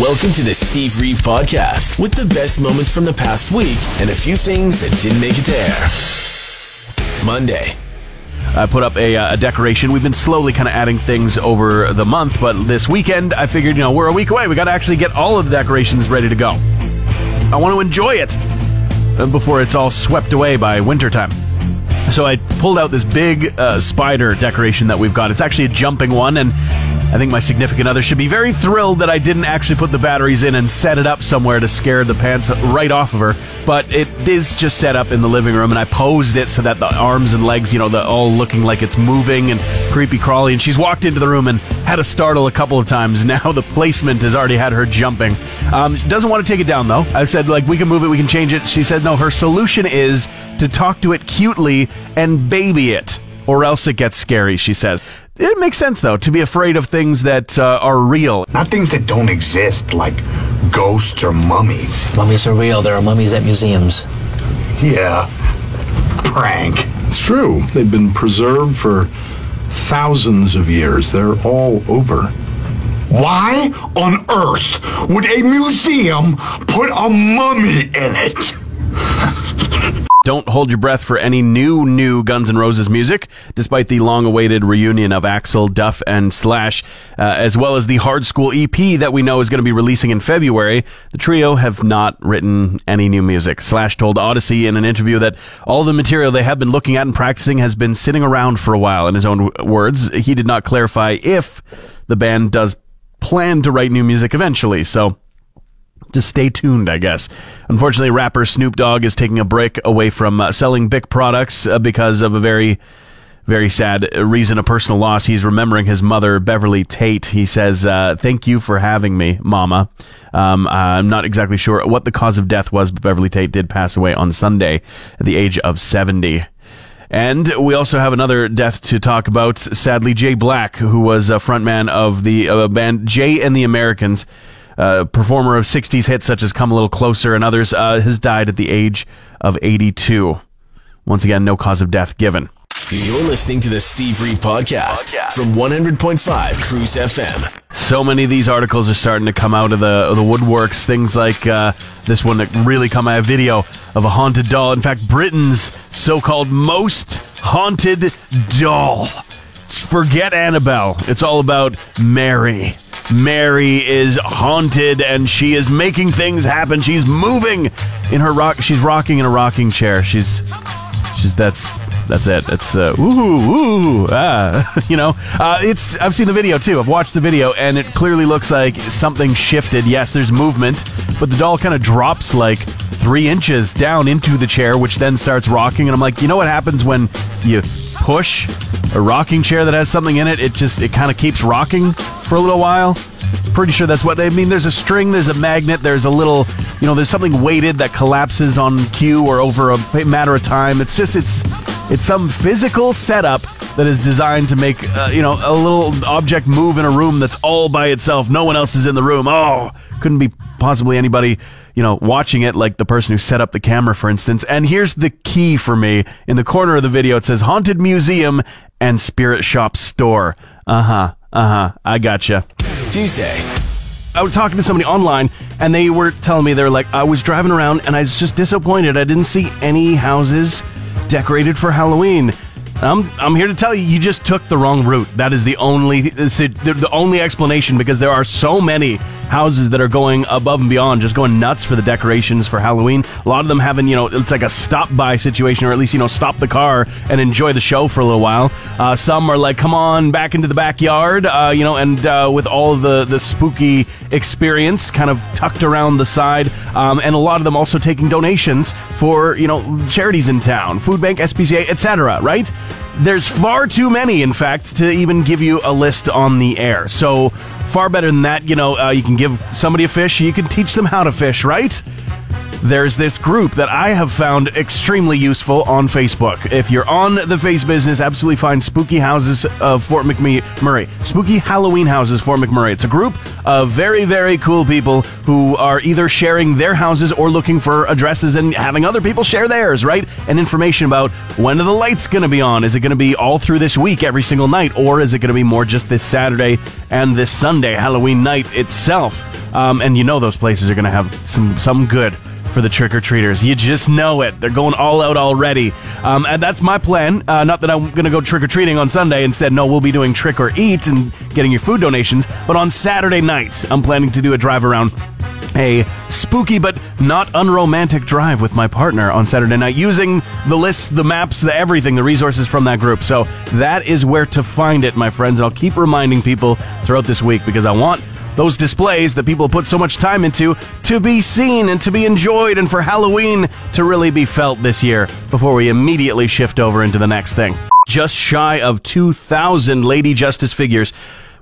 Welcome to the Steve Reeve Podcast with the best moments from the past week and a few things that didn't make it air. Monday. I put up a, uh, a decoration. We've been slowly kind of adding things over the month, but this weekend I figured, you know, we're a week away. We got to actually get all of the decorations ready to go. I want to enjoy it uh, before it's all swept away by wintertime. So I pulled out this big uh, spider decoration that we've got. It's actually a jumping one, and I think my significant other should be very thrilled that I didn't actually put the batteries in and set it up somewhere to scare the pants right off of her. But it is just set up in the living room, and I posed it so that the arms and legs, you know, the all looking like it's moving and creepy crawly. And she's walked into the room and had a startle a couple of times. Now the placement has already had her jumping. Um, doesn't want to take it down though. I said like we can move it, we can change it. She said no. Her solution is to talk to it cutely and baby it, or else it gets scary. She says. It makes sense though to be afraid of things that uh, are real. Not things that don't exist, like ghosts or mummies. Mummies are real. There are mummies at museums. Yeah. Prank. It's true. They've been preserved for thousands of years. They're all over. Why on earth would a museum put a mummy in it? Don't hold your breath for any new, new Guns N' Roses music, despite the long awaited reunion of Axl, Duff, and Slash, uh, as well as the Hard Skool EP that we know is going to be releasing in February. The trio have not written any new music. Slash told Audacy in an interview that all the material they have been looking at and practicing has been sitting around for a while. In his own words, he did not clarify if the band does plan to write new music eventually, so just stay tuned, I guess. Unfortunately, rapper Snoop Dogg is taking a break away from uh, selling Bic products uh, because of a very, very sad reason, a personal loss. He's remembering his mother, Beverly Tate. He says, uh, Thank you for having me, Mama. Um, I'm not exactly sure what the cause of death was, but Beverly Tate did pass away on Sunday at the age of 70. And we also have another death to talk about. Sadly, Jay Black, who was a frontman of the uh, band Jay and the Americans, uh, performer of 60s hits such as Come a Little Closer and others, uh, has died at the age of 82. Once again, no cause of death given. You're listening to the Steve Reeve Podcast, from 100.5 Cruz FM. So many of these articles are starting to come out of the of the woodworks. Things like uh, this one that really come out. A video of a haunted doll. In fact, Britain's so-called most haunted doll. Forget Annabelle. It's all about Mary. Mary is haunted and she is making things happen. She's moving in her rock. She's rocking in a rocking chair. She's she's that's that's it. It's uh, ooh ooh ah, you know. Uh, it's I've seen the video too. I've watched the video and it clearly looks like something shifted. Yes, there's movement, but the doll kind of drops like three inches down into the chair, which then starts rocking. And I'm like, you know what happens when you push a rocking chair that has something in it? It just it kind of keeps rocking for a little while. Pretty sure that's what I mean. There's a string, there's a magnet, there's a little, you know, there's something weighted that collapses on cue or over a matter of time. It's just it's it's some physical setup that is designed to make uh, you know a little object move in a room that's all by itself. No one else is in the room. Oh, couldn't be possibly anybody you know watching it like the person who set up the camera, for instance. And here's the key for me: in the corner of the video, it says "Haunted Museum and Spirit Shop Store." Uh huh. Uh huh. I gotcha. Tuesday. I was talking to somebody online, and they were telling me they're like, I was driving around and I was just disappointed. I didn't see any houses decorated for Halloween. I'm, I'm here to tell you, you just took the wrong route. That is the only the only explanation because there are so many houses that are going above and beyond, just going nuts for the decorations for Halloween. A lot of them having, you know, it's like a stop by situation, or at least, you know, stop the car and enjoy the show for a little while. Uh, some are like, come on back into the backyard, uh, you know, and uh, with all the, the spooky experience kind of tucked around the side. Um, and a lot of them also taking donations for, you know, charities in town, food bank, SPCA, etc., right? There's far too many, in fact, to even give you a list on the air. So far better than that. You know, uh, you can give somebody a fish, you can teach them how to fish, right? There's this group that I have found extremely useful on Facebook. If you're on the face business, absolutely find Spooky Houses of Fort McMurray. Spooky Halloween Houses Fort McMurray. It's a group of very, very cool people who are either sharing their houses or looking for addresses and having other people share theirs, right? And information about when are the lights going to be on? Is it going to be all through this week, every single night, or is it going to be more just this Saturday and this Sunday, Halloween night itself? Um, and you know those places are going to have some some good for the trick or treaters. You just know it. They're going all out already. Um, and that's my plan. Uh, not that I'm going to go trick or treating on Sunday. Instead, no, we'll be doing trick or eat and getting your food donations. But on Saturday night, I'm planning to do a drive around a spooky but not unromantic drive with my partner on Saturday night using the lists, the maps, the everything, the resources from that group. So that is where to find it, my friends. And I'll keep reminding people throughout this week because I want those displays that people put so much time into to be seen and to be enjoyed and for Halloween to really be felt this year before we immediately shift over into the next thing. Just shy of 2,000 Lady Justice figures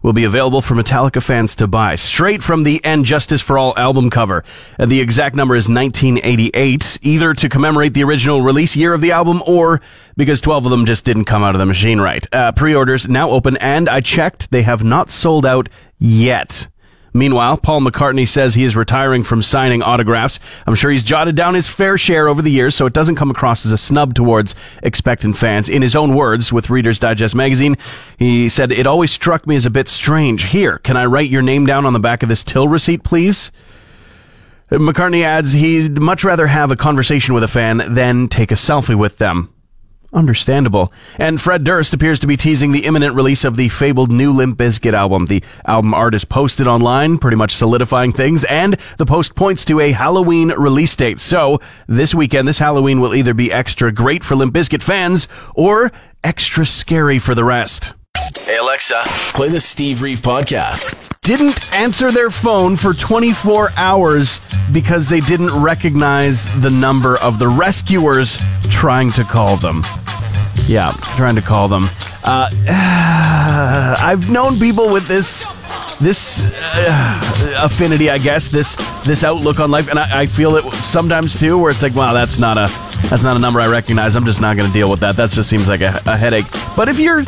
will be available for Metallica fans to buy, straight from the And Justice for All album cover. And the exact number is 1988, either to commemorate the original release year of the album or because 12 of them just didn't come out of the machine right. Uh, pre-orders now open, and I checked, they have not sold out yet. Meanwhile, Paul McCartney says he is retiring from signing autographs. I'm sure he's jotted down his fair share over the years, so it doesn't come across as a snub towards expectant fans. In his own words, with Reader's Digest magazine, he said, It always struck me as a bit strange. Here, can I write your name down on the back of this till receipt, please? McCartney adds he'd much rather have a conversation with a fan than take a selfie with them. Understandable. And Fred Durst appears to be teasing the imminent release of the fabled new Limp Bizkit album. The album art is posted online, pretty much solidifying things, and the post points to a Halloween release date. So, this weekend, this Halloween will either be extra great for Limp Bizkit fans or extra scary for the rest. Hey Alexa, play the Steve Reeve podcast. Didn't answer their phone for 24 hours because they didn't recognize the number of the rescuers trying to call them. Yeah, trying to call them. Uh, I've known people with this this uh, affinity, I guess, this this outlook on life, and I, I, feel it sometimes too, where it's like, wow, that's not a that's not a number I recognize. I'm just not going to deal with that. That just seems like a, a headache. But if you're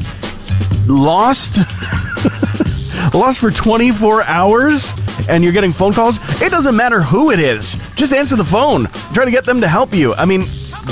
lost, lost for 24 hours, and you're getting phone calls, it doesn't matter who it is. Just answer the phone. Try to get them to help you. I mean,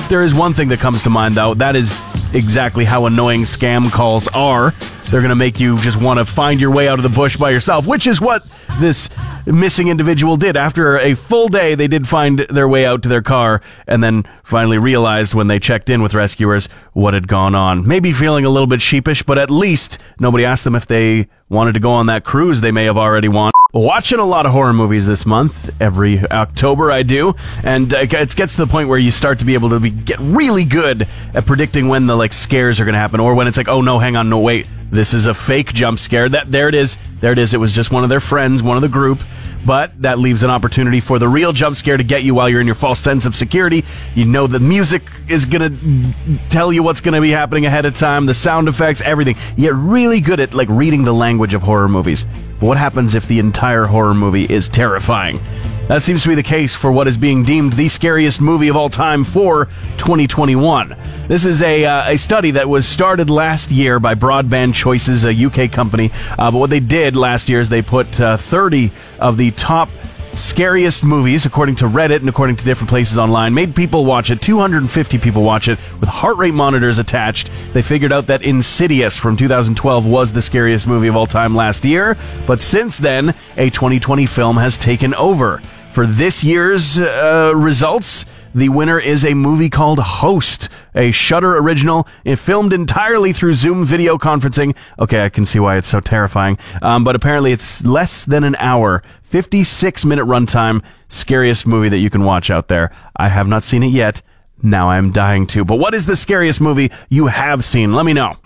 there is one thing that comes to mind, though. That is exactly how annoying scam calls are. They're going to make you just want to find your way out of the bush by yourself, which is what this missing individual did. After a full day, they did find their way out to their car and then finally realized when they checked in with rescuers what had gone on. Maybe feeling a little bit sheepish, but at least nobody asked them if they wanted to go on that cruise they may have already won. Watching a lot of horror movies this month. Every October I do, and uh, it gets to the point where you start to be able to be, get really good at predicting when the like scares are going to happen, or when it's like, oh no, hang on, no wait, this is a fake jump scare. That there it is, there it is. It was just one of their friends, one of the group but that leaves an opportunity for the real jump scare to get you while you're in your false sense of security. You know the music is going to tell you what's going to be happening ahead of time, the sound effects, everything. You really good at like reading the language of horror movies. But what happens if the entire horror movie is terrifying? That seems to be the case for what is being deemed the scariest movie of all time for 2021. This is a, uh, a study that was started last year by Broadband Choices, a UK company. Uh, but what they did last year is they put uh, 30 of the top scariest movies, according to Reddit and according to different places online, made people watch it. 250 people watch it with heart rate monitors attached. They figured out that Insidious from 2012 was the scariest movie of all time last year, but since then, a 2020 film has taken over. For this year's uh, results, the winner is a movie called Host, a Shudder original, filmed entirely through Zoom video conferencing. Okay, I can see why it's so terrifying. Um, but apparently, it's less than an hour, 56 minute runtime, scariest movie that you can watch out there. I have not seen it yet. Now I'm dying to. But what is the scariest movie you have seen? Let me know.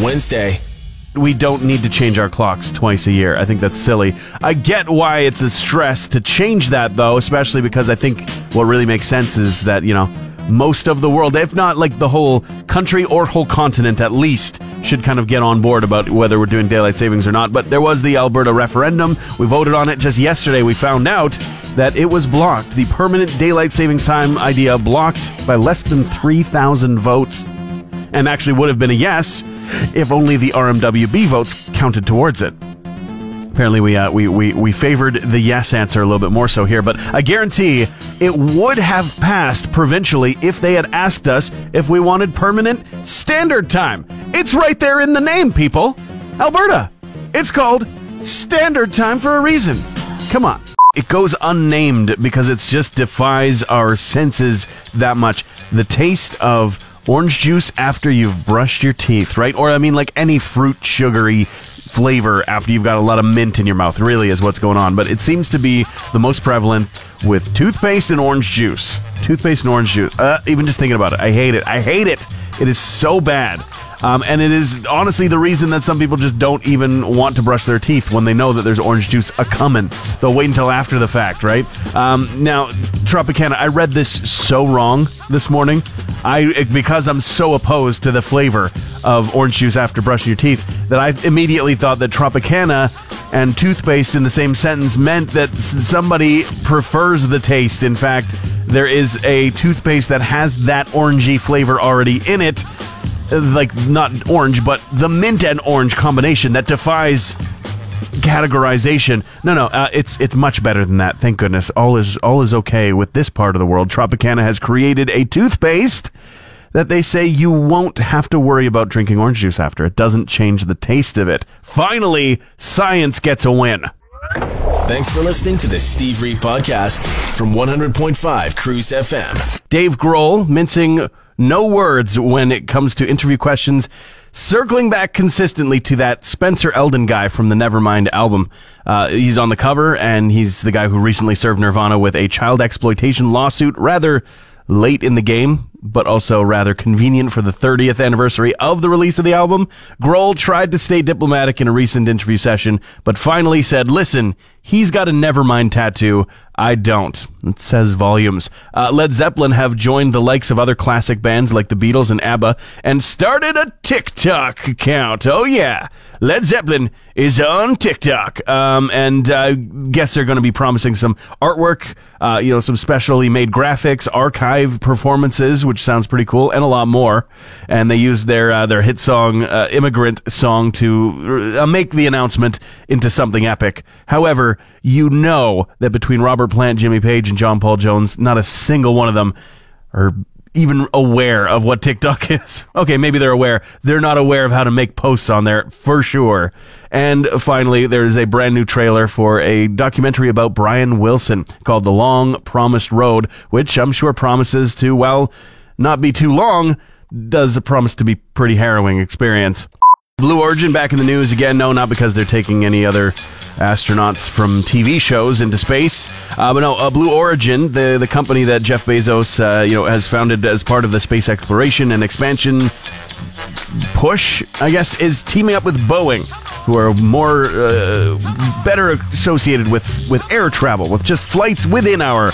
Wednesday we don't need to change our clocks twice a year. I think that's silly. I get why it's a stress to change that though, especially because I think what really makes sense is that, you know, most of the world, if not like the whole country or whole continent at least, should kind of get on board about whether we're doing daylight savings or not. But there was the Alberta referendum. We voted on it just yesterday. We found out that it was blocked. The permanent daylight savings time idea blocked by less than 3,000 votes. And actually would have been a yes if only the RMWB votes counted towards it. Apparently, we, uh, we we we favored the yes answer a little bit more so here, but I guarantee it would have passed provincially if they had asked us if we wanted permanent standard time. It's right there in the name, people. Alberta. It's called standard time for a reason. Come on. It goes unnamed because it just defies our senses that much. The taste of orange juice after you've brushed your teeth, right? Or I mean, like any fruit sugary flavor after you've got a lot of mint in your mouth, really is what's going on. But it seems to be the most prevalent with toothpaste and orange juice. Toothpaste and orange juice. Uh, even just thinking about it, I hate it. I hate it. It is so bad. Um, and it is honestly the reason that some people just don't even want to brush their teeth when they know that there's orange juice a coming. They'll wait until after the fact, right? Um, now, Tropicana, I read this so wrong this morning. I because I'm so opposed to the flavor of orange juice after brushing your teeth that I immediately thought that Tropicana and toothpaste in the same sentence meant that somebody prefers the taste. In fact, there is a toothpaste that has that orangey flavor already in it like not orange, but the mint and orange combination that defies categorization. No, no, uh, it's it's much better than that. Thank goodness. All is all is okay with this part of the world. Tropicana has created a toothpaste that they say you won't have to worry about drinking orange juice after. It doesn't change the taste of it. Finally, science gets a win. Thanks for listening to the Steve Reeve podcast from 100.5 Cruz FM. Dave Grohl mincing no words when it comes to interview questions, circling back consistently to that Spencer Elden guy from the Nevermind album. Uh, he's on the cover, and he's the guy who recently served Nirvana with a child exploitation lawsuit rather late in the game, but also rather convenient for the 30th anniversary of the release of the album. Grohl tried to stay diplomatic in a recent interview session, but finally said, listen, he's got a Nevermind tattoo. I don't. It says volumes. Uh, Led Zeppelin have joined the likes of other classic bands like the Beatles and ABBA and started a TikTok account. Oh, yeah. Led Zeppelin is on TikTok. Um, and I uh, guess they're going to be promising some artwork, uh, you know, some specially made graphics, archive performances, which sounds pretty cool, and a lot more. And they used their, uh, their hit song, uh, Immigrant Song, to uh, make the announcement into something epic. However, you know that between Robert Plant, Jimmy Page, and John Paul Jones, not a single one of them are even aware of what TikTok is. Okay, maybe they're aware. They're not aware of how to make posts on there for sure. And finally, there is a brand new trailer for a documentary about Brian Wilson called The Long Promised Road, which I'm sure promises to, well, not be too long, does promise to be pretty harrowing experience. Blue Origin back in the news again. No, not because they're taking any other astronauts from TV shows into space. Uh, but no, uh, Blue Origin, the the company that Jeff Bezos, uh, you know, has founded as part of the space exploration and expansion push, I guess, is teaming up with Boeing, who are more uh, better associated with with air travel, with just flights within our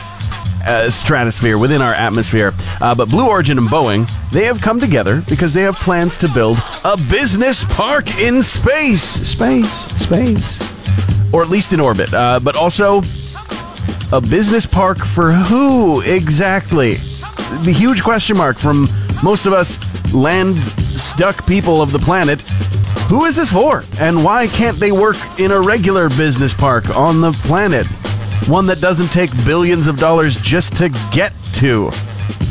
uh, stratosphere, within our atmosphere. Uh, but Blue Origin and Boeing, they have come together because they have plans to build a business park in space. Space, space. Or at least in orbit. Uh, but also a business park for who exactly? The huge question mark from most of us land stuck people of the planet. Who is this for? And why can't they work in a regular business park on the planet? One that doesn't take billions of dollars just to get to.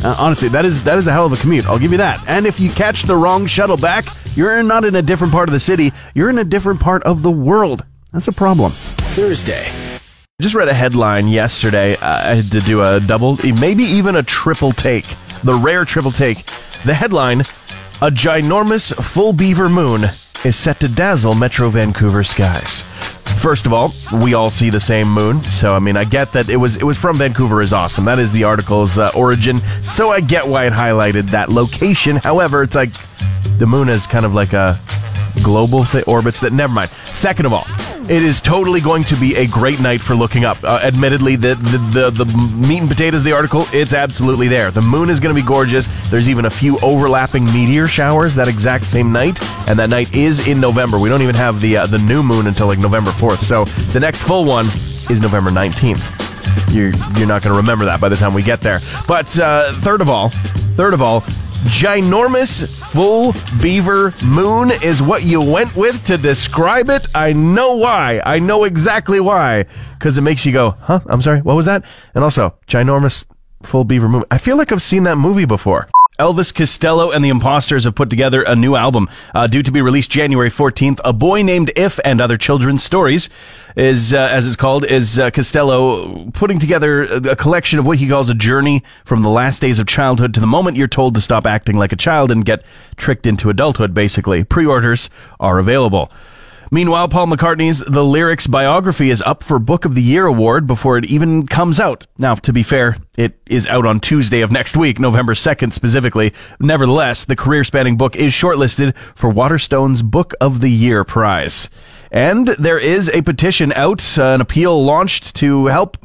Uh, honestly, that is that is a hell of a commute. I'll give you that. And if you catch the wrong shuttle back, you're not in a different part of the city. You're in a different part of the world. That's a problem. Thursday. I just read a headline yesterday. Uh, I had to do a double, maybe even a triple take. The rare triple take. The headline: A ginormous full beaver moon is set to dazzle Metro Vancouver skies. First of all, we all see the same moon, so I mean, I get that it was it was from Vancouver is awesome. That is the article's uh, origin, so I get why it highlighted that location. However, it's like the moon is kind of like a global orbits that. Never mind. Second of all, It is totally going to be a great night for looking up. Uh, admittedly, the, the, the, the meat and potatoes of the article, it's absolutely there. The moon is going to be gorgeous. There's even a few overlapping meteor showers that exact same night, and that night is in November. We don't even have the uh, the new moon until like November 4th. So the next full one is November 19th. You're, you're not going to remember that by the time we get there. But uh, third of all, third of all, ginormous full beaver moon is what you went with to describe it. I know why. I know exactly why. Because it makes you go, huh? I'm sorry, what was that? And also, ginormous full beaver moon. I feel like I've seen that movie before. Elvis Costello and the Imposters have put together a new album, uh, due to be released January 14th. A Boy Named If and Other Children's Stories is, uh, as it's called, is uh, Costello putting together a collection of what he calls a journey from the last days of childhood to the moment you're told to stop acting like a child and get tricked into adulthood, basically. Pre-orders are available. Meanwhile, Paul McCartney's The Lyrics biography is up for Book of the Year award before it even comes out. Now, to be fair, it is out on Tuesday of next week, November 2nd specifically. Nevertheless, the career spanning book is shortlisted for Waterstone's Book of the Year prize. And there is a petition out, uh, an appeal launched to help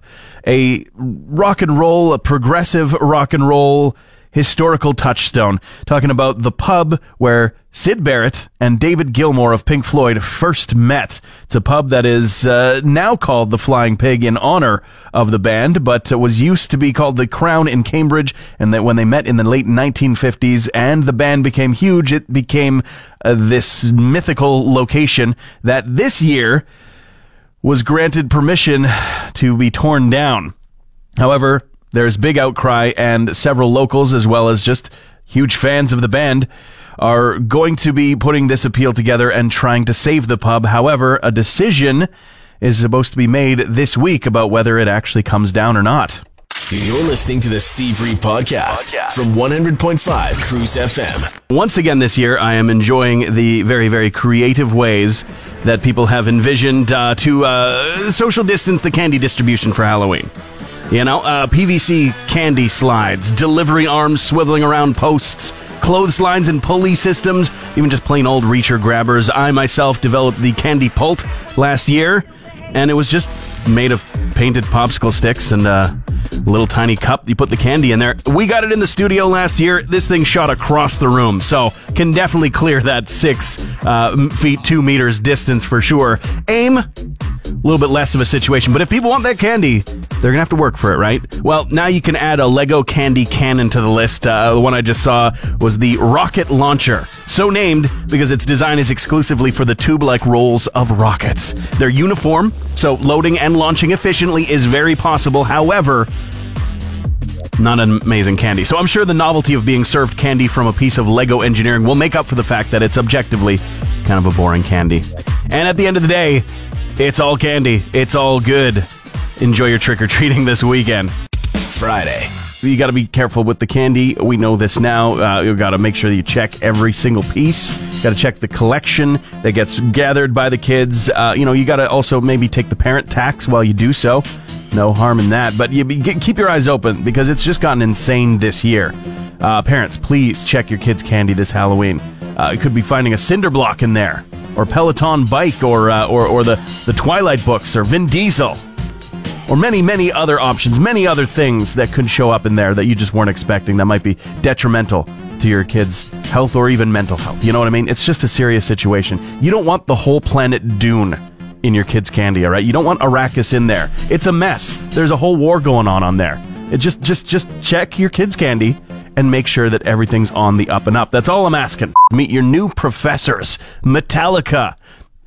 a rock and roll, a progressive rock and roll historical touchstone. Talking about the pub where Syd Barrett and David Gilmour of Pink Floyd first met. It's a pub that is uh, now called the Flying Pig in honor of the band, but was used to be called the Crown in Cambridge. And that when they met in the late 1950s and the band became huge, it became uh, this mythical location that this year was granted permission to be torn down. However, there's big outcry, and several locals, as well as just huge fans of the band, are going to be putting this appeal together and trying to save the pub. However, a decision is supposed to be made this week about whether it actually comes down or not. You're listening to the Steve Reeve podcast, from 100.5 Cruz FM. Once again this year, I am enjoying the very, very creative ways that people have envisioned uh, to uh, social distance the candy distribution for Halloween. You know, uh, PVC candy slides, delivery arms swiveling around posts, clotheslines and pulley systems, even just plain old reacher grabbers. I myself developed the Candy Pult last year, and it was just made of painted popsicle sticks and a little tiny cup. You put the candy in there. We got it in the studio last year. This thing shot across the room, so can definitely clear that six uh, feet, two meters distance for sure. Aim, a little bit less of a situation, but if people want that candy, they're gonna have to work for it, right? Well, now you can add a Lego candy cannon to the list. Uh, the one I just saw was the Rocket Launcher. So named because its design is exclusively for the tube like rolls of rockets. They're uniform, so loading and launching efficiently is very possible. However, not an amazing candy. So I'm sure the novelty of being served candy from a piece of Lego engineering will make up for the fact that it's objectively kind of a boring candy. And at the end of the day, it's all candy. It's all good. Enjoy your trick or treating this weekend. Friday. You got to be careful with the candy. We know this now. Uh, you got to make sure that you check every single piece. Got to check the collection that gets gathered by the kids. Uh, you know, you got to also maybe take the parent tax while you do so. No harm in that. But you, get- keep your eyes open because it's just gotten insane this year. Uh, parents, please check your kids' candy this Halloween. Uh, could be finding a cinder block in there, or Peloton bike, or uh, or or the the Twilight books, or Vin Diesel or many, many other options, many other things that could show up in there that you just weren't expecting that might be detrimental to your kids' health or even mental health. You know what I mean? It's just a serious situation. You don't want the whole planet Dune in your kids' candy, all right? You don't want Arrakis in there. It's a mess. There's a whole war going on on there. It just, just, just check your kids' candy and make sure that everything's on the up and up. That's all I'm asking. Meet your new professors, Metallica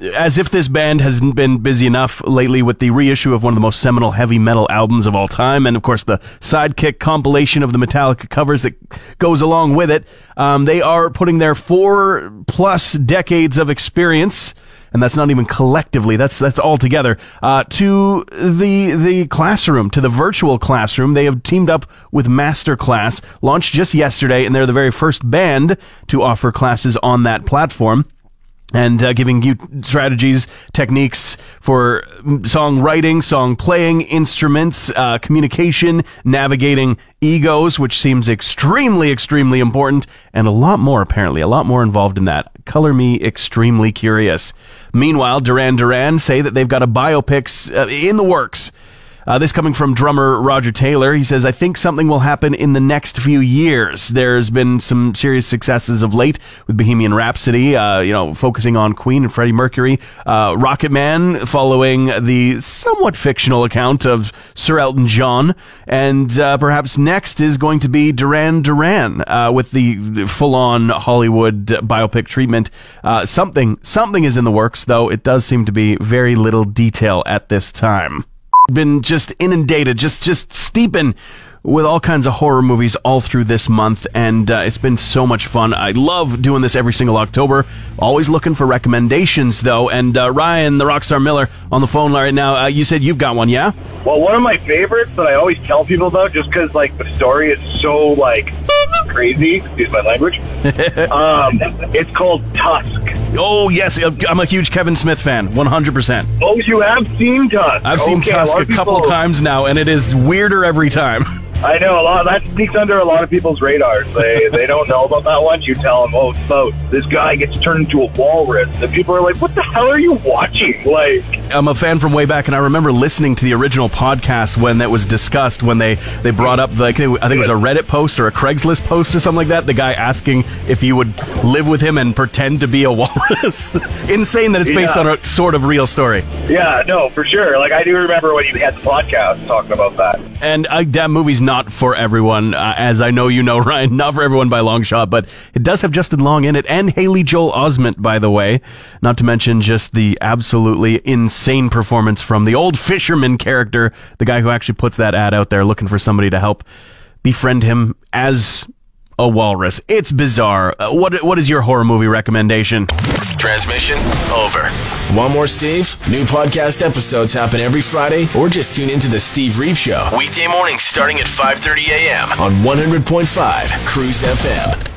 as if this band hasn't been busy enough lately with the reissue of one of the most seminal heavy metal albums of all time, and of course the sidekick compilation of the Metallica covers that goes along with it. Um, they are putting their four plus decades of experience. And that's not even collectively. That's that's all together. Uh, to the the classroom, to the virtual classroom, they have teamed up with Masterclass, launched just yesterday, and they're the very first band to offer classes on that platform and uh, giving you strategies, techniques for mm, song writing, song playing, instruments, uh, communication, navigating egos, which seems extremely, extremely important, and a lot more, apparently, a lot more involved in that. Color me extremely curious. Meanwhile, Duran Duran say that they've got a biopics uh, in the works. Uh, this coming from drummer Roger Taylor. He says, I think something will happen in the next few years. There's been some serious successes of late with Bohemian Rhapsody, uh, you know, focusing on Queen and Freddie Mercury. Uh, Rocket Man following the somewhat fictional account of Sir Elton John. And uh, perhaps next is going to be Duran Duran uh, with the, the full on Hollywood biopic treatment. Uh, something, something is in the works, though it does seem to be very little detail at this time been just inundated, just just steeping with all kinds of horror movies all through this month, and uh, it's been so much fun. I love doing this every single October. Always looking for recommendations, though. And uh, Ryan, the Rockstar Miller, on the phone right now. Uh, you said you've got one, yeah? Well, one of my favorites that I always tell people about, just because like the story is so like crazy. Excuse my language. um, it's called Tusk. Oh yes, I'm a huge Kevin Smith fan, 100%. Oh, you have seen Tusk? I've seen Okay, Tusk a couple people- times now, and it is weirder every time. I know a lot. That sneaks under a lot of people's radars. They they don't know about that one. You tell them, oh, it's about this guy gets turned into a walrus, and people are like, what the hell are you watching? Like, I'm a fan from way back, and I remember listening to the original podcast when that was discussed. When they they brought up like I think it was a Reddit post or a Craigslist post or something like that. The guy asking if you would live with him and pretend to be a walrus. Insane that it's based Yeah. on a sort of real story. yeah, no, for sure. Like, I do remember when you had the podcast talking about that. And uh, that movie's not for everyone, uh, as I know you know, Ryan. Not for everyone by long shot, but it does have Justin Long in it and Haley Joel Osment, by the way. Not to mention just the absolutely insane performance from the old fisherman character, the guy who actually puts that ad out there looking for somebody to help befriend him as a walrus. It's bizarre. Uh, what what is your horror movie recommendation? Transmission over. One more Steve? New podcast episodes happen every Friday, or just tune into the Steve Reeve Show weekday mornings starting at 5:30 a.m. on 100.5 Cruz FM.